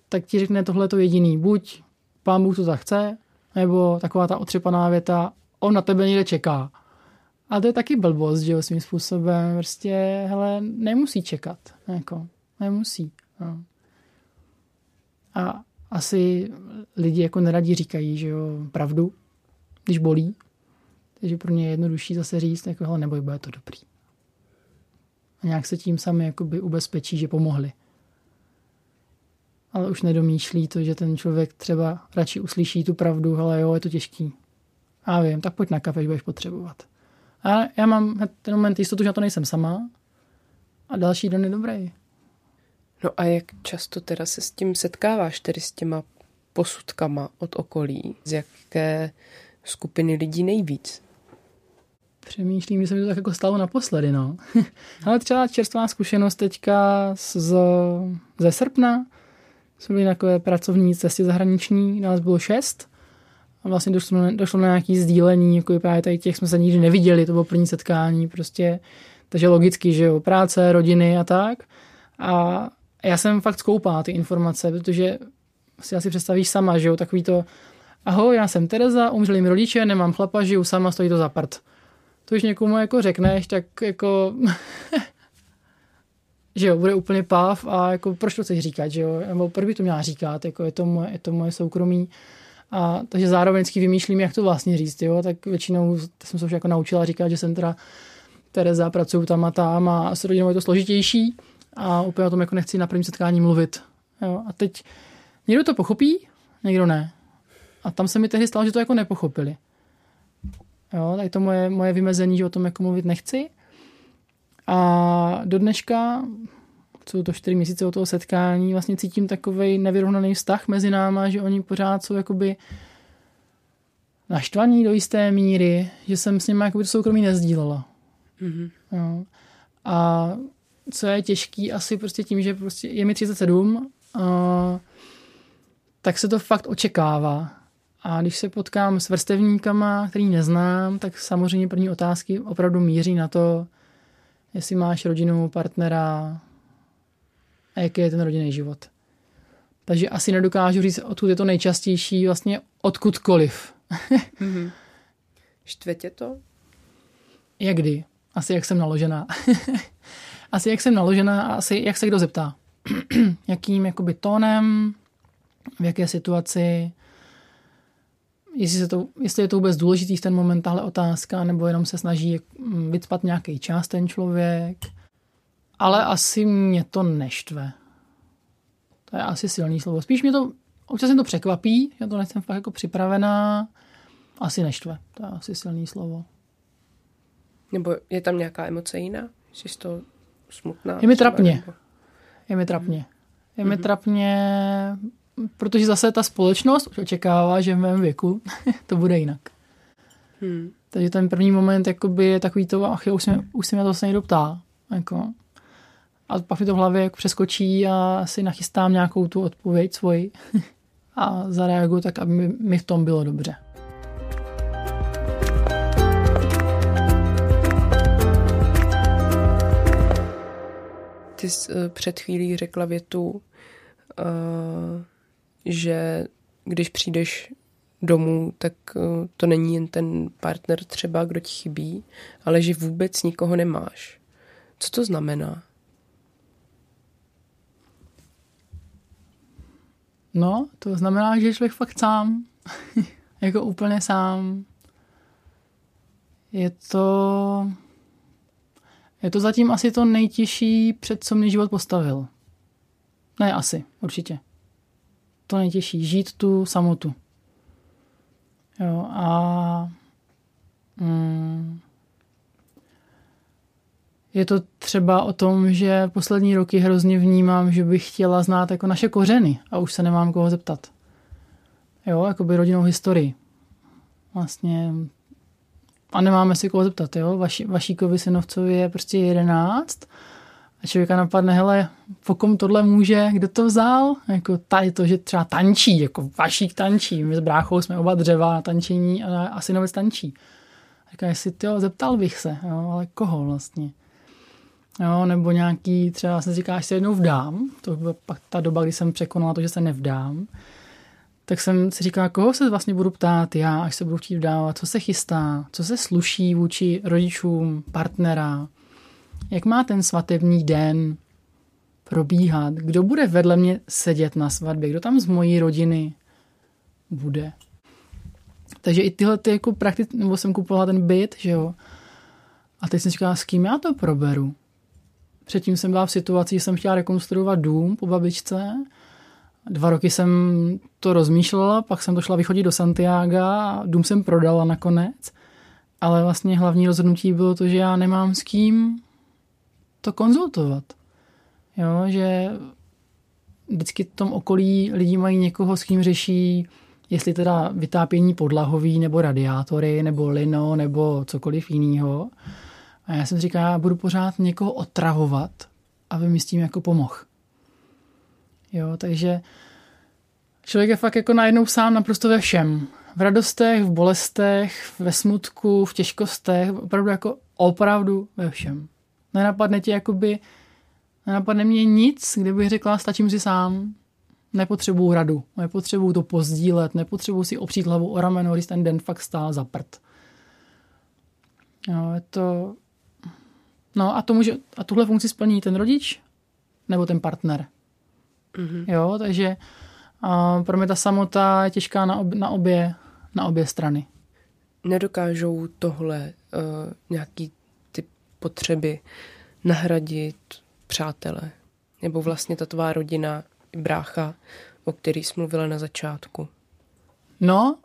C: tak ti řekne tohle to jediný. Buď pán Bůh to zachce, nebo taková ta otřepaná věta, on na tebe někde čeká. A to je taky blbost, že jo, svým způsobem. Prostě, hele, nemusí čekat. Jako, nemusí. No. A asi lidi jako neradí říkají, že jo, pravdu, když bolí. Takže pro ně je jednodušší zase říct, jako, hele, neboj, bude to dobrý a nějak se tím sami jakoby ubezpečí, že pomohli. Ale už nedomýšlí to, že ten člověk třeba radši uslyší tu pravdu, ale jo, je to těžký. A vím, tak pojď na kafe, budeš potřebovat. A já mám ten moment jistotu, že na to nejsem sama a další den je dobrý.
B: No a jak často teda se s tím setkáváš, tedy s těma posudkama od okolí? Z jaké skupiny lidí nejvíc?
C: Přemýšlím, že se mi to tak jako stalo naposledy, no. Ale třeba čerstvá zkušenost teďka z, ze srpna. Jsme byli na takové pracovní cestě zahraniční, nás bylo šest. A vlastně došlo, došlo na nějaké sdílení, jako právě tady těch jsme se nikdy neviděli, to bylo první setkání, prostě. Takže logicky, že jo, práce, rodiny a tak. A já jsem fakt skoupá ty informace, protože si asi představíš sama, že jo, takový to, ahoj, já jsem Tereza, umřeli mi rodiče, nemám chlapa, žiju sama, stojí to za prd to když někomu jako řekneš, tak jako že jo, bude úplně páv a jako proč to chceš říkat, že jo, nebo proč by to měla říkat, jako je to moje, je to moje soukromí. A takže zároveň vymýšlím, jak to vlastně říct, jo, tak většinou jsem se už jako naučila říkat, že jsem teda Tereza, pracuju tam a tam a s rodinou je to složitější a úplně o tom jako nechci na prvním setkání mluvit. Jo. A teď někdo to pochopí, někdo ne. A tam se mi tehdy stalo, že to jako nepochopili. Jo, tady to moje, moje vymezení, že o tom jako mluvit nechci. A do dneška, jsou to čtyři měsíce od toho setkání, vlastně cítím takový nevyrovnaný vztah mezi náma, že oni pořád jsou jakoby naštvaní do jisté míry, že jsem s nimi jakoby to soukromí nezdílela. Mm-hmm. Jo. A co je těžký asi prostě tím, že prostě je mi 37, a, tak se to fakt očekává A když se potkám s vrstevníkama, který neznám, tak samozřejmě první otázky opravdu míří na to, jestli máš rodinu, partnera a jaký je ten rodinný život. Takže asi nedokážu říct, odkud je to nejčastější, vlastně odkudkoliv.
B: mm-hmm. Štve tě to?
C: Jak kdy? Asi jak jsem naložená. asi jak jsem naložená a asi jak se kdo zeptá. Jakým jakoby tónem, v jaké situaci, jestli, se to, jestli je to vůbec důležitý v ten moment tahle otázka, nebo jenom se snaží vycpat nějaký čas ten člověk. Ale asi mě to neštve. To je asi silný slovo. Spíš mě to, občas mě to překvapí, já to nejsem fakt jako připravená. Asi neštve, to je asi silný slovo.
B: Nebo je tam nějaká emoce jiná? Jsi to smutná?
C: Je mi trapně. Nebo... Je mi trapně. Je mi mm-hmm. trapně, protože zase ta společnost už očekává, že v mém věku to bude jinak. Hmm. Takže ten první moment jakoby je takový to, ach jo, už se, už se mě to vlastně někdo ptá. Jako. A pak mi to v hlavě jako přeskočí a si nachystám nějakou tu odpověď svoji a zareaguju tak, aby mi v tom bylo dobře.
B: Ty jsi eh, před chvílí řekla větu, eh, že když přijdeš domů, tak eh, to není jen ten partner třeba, kdo ti chybí, ale že vůbec nikoho nemáš. Co to znamená?
C: No, to znamená, že je člověk fakt sám. jako úplně sám. Je to... Je to zatím asi to nejtěžší, před co mě život postavil. Ne, asi, určitě. To nejtěžší, žít tu samotu. Jo, a mm, je to třeba o tom, že poslední roky hrozně vnímám, že bych chtěla znát jako naše kořeny a už se nemám koho zeptat. Jo, jako by rodinnou historii. Vlastně a nemáme si koho zeptat, jo. Vaši, Vašíkovi synovcovi je prostě jedenáct a člověka napadne, hele, po kom tohle může, kdo to vzal? Jako tady to, že třeba tančí, jako Vašík tančí. My s bráchou jsme oba dřeva na tančení a, a synovec tančí. Říká, jestli ty zeptal bych se, jo, ale koho vlastně? Jo, nebo nějaký, třeba se říká, až se jednou vdám, to byla pak ta doba, kdy jsem překonala to, že se nevdám, tak jsem si říkal, koho se vlastně budu ptát já, až se budu chtít vdávat, co se chystá, co se sluší vůči rodičům, partnera, jak má ten svatební den probíhat, kdo bude vedle mě sedět na svatbě, kdo tam z mojí rodiny bude. Takže i tyhle ty jako prakticky, nebo jsem kupovala ten byt, že jo, a teď jsem říkala, s kým já to proberu. Předtím jsem byla v situaci, že jsem chtěla rekonstruovat dům po babičce. Dva roky jsem to rozmýšlela, pak jsem to šla vychodit do Santiago a dům jsem prodala nakonec. Ale vlastně hlavní rozhodnutí bylo to, že já nemám s kým to konzultovat. Jo, že vždycky v tom okolí lidi mají někoho, s kým řeší, jestli teda vytápění podlahový, nebo radiátory, nebo lino, nebo cokoliv jiného. A já jsem říkal, já budu pořád někoho otravovat, aby mi s tím jako pomohl. Jo, takže člověk je fakt jako najednou sám naprosto ve všem. V radostech, v bolestech, ve smutku, v těžkostech, opravdu jako opravdu ve všem. Nenapadne ti jakoby, nenapadne mě nic, kdybych řekla, stačím si sám, nepotřebuju radu, nepotřebuju to pozdílet, nepotřebuju si opřít hlavu o rameno, když ten den fakt stál za prd. Jo, je to, No a, to může, a tuhle funkci splní ten rodič nebo ten partner. Mm-hmm. Jo, takže a pro mě ta samota je těžká na, ob, na, obě, na obě strany.
B: Nedokážou tohle uh, nějaký potřeby nahradit přátelé? Nebo vlastně ta tvá rodina, brácha, o který jsi mluvila na začátku?
C: No,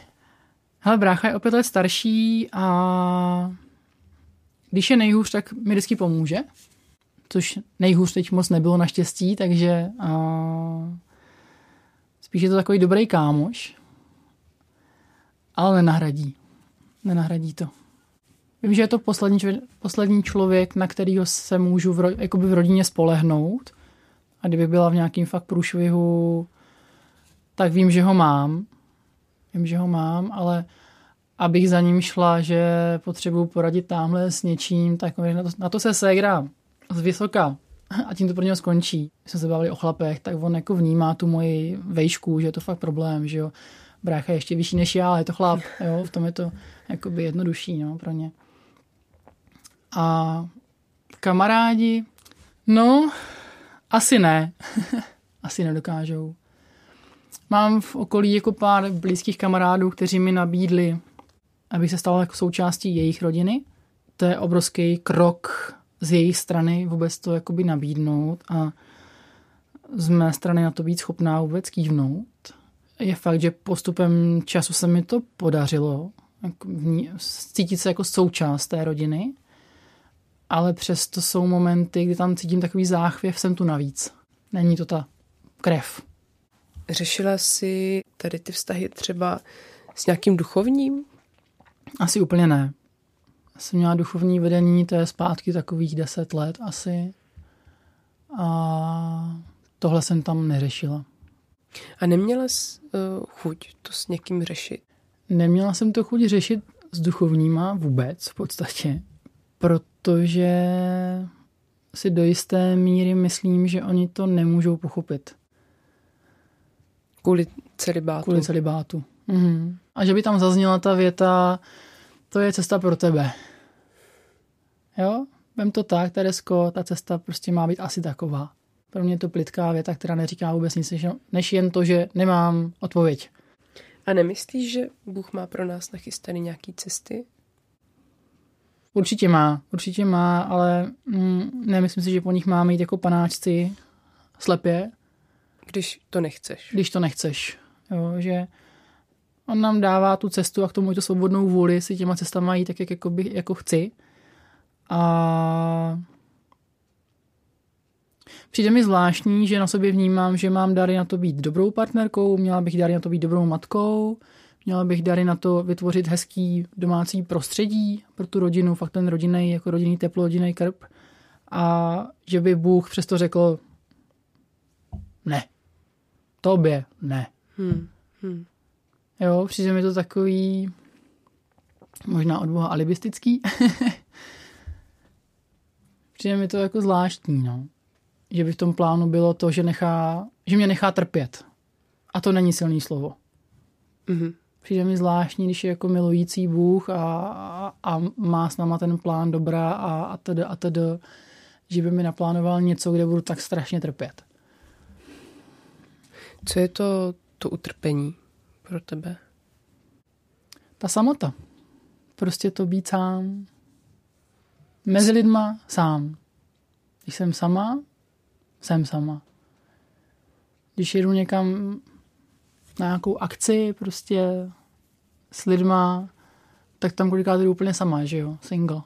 C: hele, brácha je opět let starší a když je nejhůř, tak mi vždycky pomůže, což nejhůř teď moc nebylo naštěstí, takže uh, spíš je to takový dobrý kámoš, ale nenahradí. Nenahradí to. Vím, že je to poslední, poslední člověk, na kterého se můžu v, jakoby v rodině spolehnout. A kdyby byla v nějakým fakt průšvihu, tak vím, že ho mám. vím, že ho mám, ale abych za ním šla, že potřebuju poradit tamhle s něčím, tak na to, na to se ségra z vysoka a tím to pro něho skončí. My jsme se bavili o chlapech, tak on jako vnímá tu moji vejšku, že je to fakt problém, že jo. Brácha je ještě vyšší než já, ale je to chlap, jo, v tom je to jakoby jednodušší, no, pro ně. A kamarádi, no, asi ne. asi nedokážou. Mám v okolí jako pár blízkých kamarádů, kteří mi nabídli, abych se stal jako součástí jejich rodiny. To je obrovský krok z jejich strany vůbec to jakoby nabídnout a z mé strany na to být schopná vůbec kývnout. Je fakt, že postupem času se mi to podařilo cítit se jako součást té rodiny, ale přesto jsou momenty, kdy tam cítím takový záchvěv, jsem tu navíc. Není to ta krev.
B: Řešila jsi tady ty vztahy třeba s nějakým duchovním?
C: Asi úplně ne. Jsem měla duchovní vedení, to je zpátky takových deset let asi. A tohle jsem tam neřešila.
B: A neměla jsi uh, chuť to s někým řešit?
C: Neměla jsem to chuť řešit s duchovníma vůbec v podstatě, protože si do jisté míry myslím, že oni to nemůžou pochopit.
B: Kvůli celibátu.
C: Kvůli celibátu. Mhm. A že by tam zazněla ta věta, to je cesta pro tebe. Jo? Vem to tak, Teresko, ta cesta prostě má být asi taková. Pro mě je to plitká věta, která neříká vůbec nic, než jen to, že nemám odpověď.
B: A nemyslíš, že Bůh má pro nás nachystaný nějaký cesty?
C: Určitě má, určitě má, ale mm, nemyslím si, že po nich máme jít jako panáčci slepě.
B: Když to nechceš.
C: Když to nechceš. Jo, že on nám dává tu cestu a k tomu to svobodnou vůli si těma cestama jít tak, jak jako, by, jako chci. A Přijde mi zvláštní, že na sobě vnímám, že mám dary na to být dobrou partnerkou, měla bych dary na to být dobrou matkou, měla bych dary na to vytvořit hezký domácí prostředí pro tu rodinu, fakt ten rodinný, jako rodinný teplo, rodinný krb. A že by Bůh přesto řekl ne. Tobě ne. Hmm. Hmm. Jo, přijde mi to takový možná od Boha alibistický. přijde mi to jako zvláštní, no. Že by v tom plánu bylo to, že, nechá, že mě nechá trpět. A to není silný slovo. Mm-hmm. Přijde mi zvláštní, když je jako milující Bůh a, a, a má s náma ten plán dobrá a, a tedy a tedy, že by mi naplánoval něco, kde budu tak strašně trpět.
B: Co je to, to utrpení pro tebe?
C: Ta samota. Prostě to být sám. Mezi lidma sám. Když jsem sama, jsem sama. Když jedu někam na nějakou akci prostě s lidma, tak tam kolikrát jdu úplně sama, že jo, single.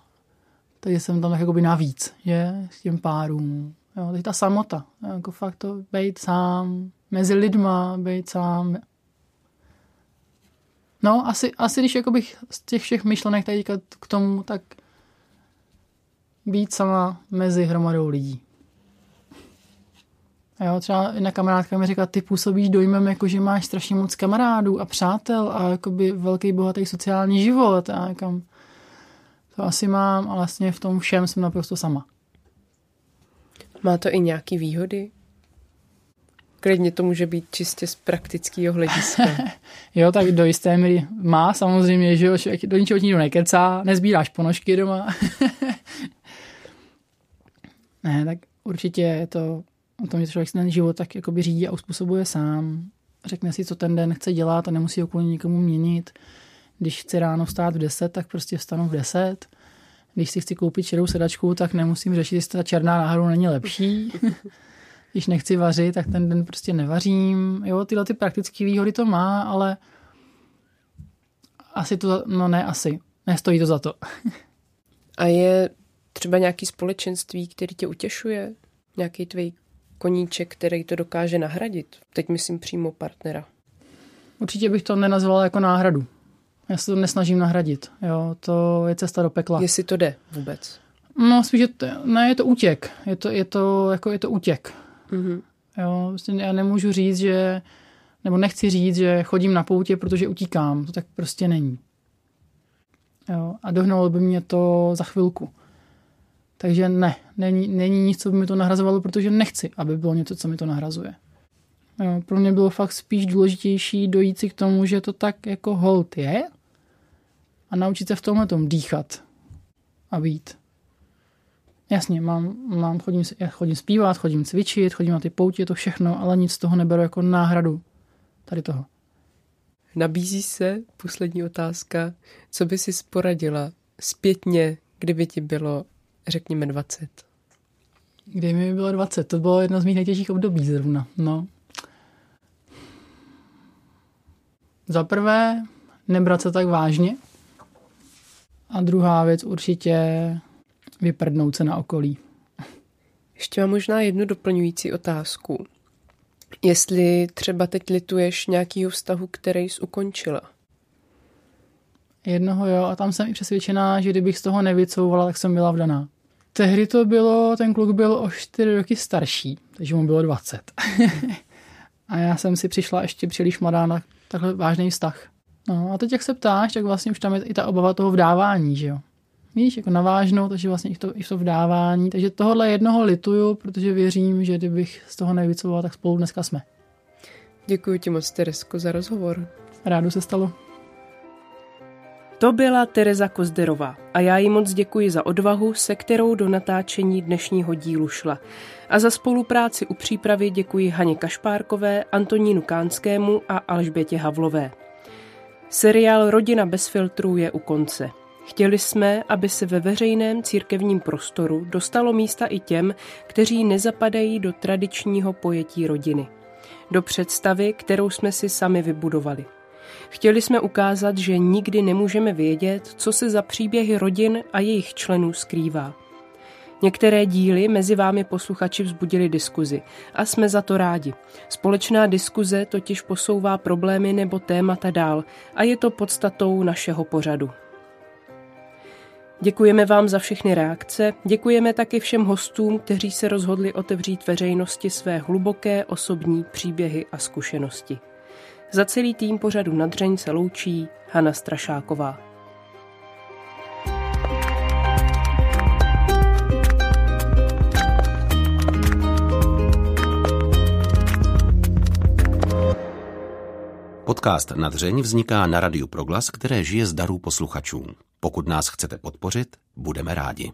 C: Takže jsem tam tak jakoby navíc, že, s těm párům. Jo, teď ta samota, jako fakt to být sám, mezi lidma, být sám. No, asi, asi když bych z těch všech myšlenek tady k tomu, tak být sama mezi hromadou lidí. Jo, třeba jedna kamarádka mi říká, ty působíš dojmem, jako že máš strašně moc kamarádů a přátel a jakoby velký bohatý sociální život. A jakam, to asi mám a vlastně v tom všem jsem naprosto sama.
B: Má to i nějaké výhody? Klidně to může být čistě z praktického hlediska.
C: jo, tak do jisté míry má samozřejmě, že jo, člověk do ničeho nikdo nekecá, nezbíráš ponožky doma. ne, tak určitě je to o tom, že člověk si ten život tak jakoby řídí a uspůsobuje sám. Řekne si, co ten den chce dělat a nemusí ho kvůli nikomu měnit. Když chci ráno vstát v 10, tak prostě vstanu v 10. Když si chci koupit čerou sedačku, tak nemusím řešit, jestli ta černá náhodou není lepší. Když nechci vařit, tak ten den prostě nevařím. Jo, tyhle ty praktické výhody to má, ale asi to, no ne, asi. Nestojí to za to.
B: A je třeba nějaký společenství, který tě utěšuje? Nějaký tvůj koníček, který to dokáže nahradit? Teď myslím přímo partnera.
C: Určitě bych to nenazvala jako náhradu. Já se to nesnažím nahradit. Jo, to je cesta do pekla.
B: Jestli to jde vůbec?
C: No, spíš, že to, ne, je to útěk. Je to, je to, jako je to útěk. Mm-hmm. Jo, vlastně já nemůžu říct, že nebo nechci říct, že chodím na poutě, protože utíkám. To tak prostě není. Jo, a dohnalo by mě to za chvilku. Takže ne, není, není nic, co by mi to nahrazovalo, protože nechci, aby bylo něco, co mi to nahrazuje. Jo, pro mě bylo fakt spíš důležitější dojít si k tomu, že to tak jako hold je a naučit se v tomhle tom dýchat a být. Jasně, mám, mám chodím, já chodím zpívat, chodím cvičit, chodím na ty poutě, to všechno, ale nic z toho neberu jako náhradu tady toho.
B: Nabízí se poslední otázka, co by si poradila zpětně, kdyby ti bylo, řekněme, 20?
C: Kdyby mi bylo 20, to bylo jedno z mých nejtěžších období zrovna. No. Za prvé, nebrat se tak vážně. A druhá věc určitě vyprdnout se na okolí.
B: Ještě mám možná jednu doplňující otázku. Jestli třeba teď lituješ nějakýho vztahu, který jsi ukončila?
C: Jednoho jo, a tam jsem i přesvědčená, že kdybych z toho nevycouvala, tak jsem byla vdaná. Tehdy to bylo, ten kluk byl o čtyři roky starší, takže mu bylo 20. a já jsem si přišla ještě příliš mladá na takhle vážný vztah. No a teď, jak se ptáš, tak vlastně už tam je i ta obava toho vdávání, že jo. Víš, jako navážnou, takže vlastně i to, i to vdávání. Takže tohle jednoho lituju, protože věřím, že kdybych z toho nevycoval, tak spolu dneska jsme.
B: Děkuji ti moc, Teresko, za rozhovor.
C: Rádu se stalo.
B: To byla Tereza Kozderová a já jí moc děkuji za odvahu, se kterou do natáčení dnešního dílu šla. A za spolupráci u přípravy děkuji Haně Kašpárkové, Antonínu Kánskému a Alžbětě Havlové. Seriál Rodina bez filtrů je u konce. Chtěli jsme, aby se ve veřejném církevním prostoru dostalo místa i těm, kteří nezapadají do tradičního pojetí rodiny. Do představy, kterou jsme si sami vybudovali. Chtěli jsme ukázat, že nikdy nemůžeme vědět, co se za příběhy rodin a jejich členů skrývá. Některé díly mezi vámi posluchači vzbudili diskuzi a jsme za to rádi. Společná diskuze totiž posouvá problémy nebo témata dál a je to podstatou našeho pořadu. Děkujeme vám za všechny reakce, děkujeme taky všem hostům, kteří se rozhodli otevřít veřejnosti své hluboké osobní příběhy a zkušenosti. Za celý tým pořadu Nadřeň se loučí Hana Strašáková.
D: Podcast Nadřeň vzniká na Radiu Proglas, které žije z darů posluchačů. Pokud nás chcete podpořit, budeme rádi.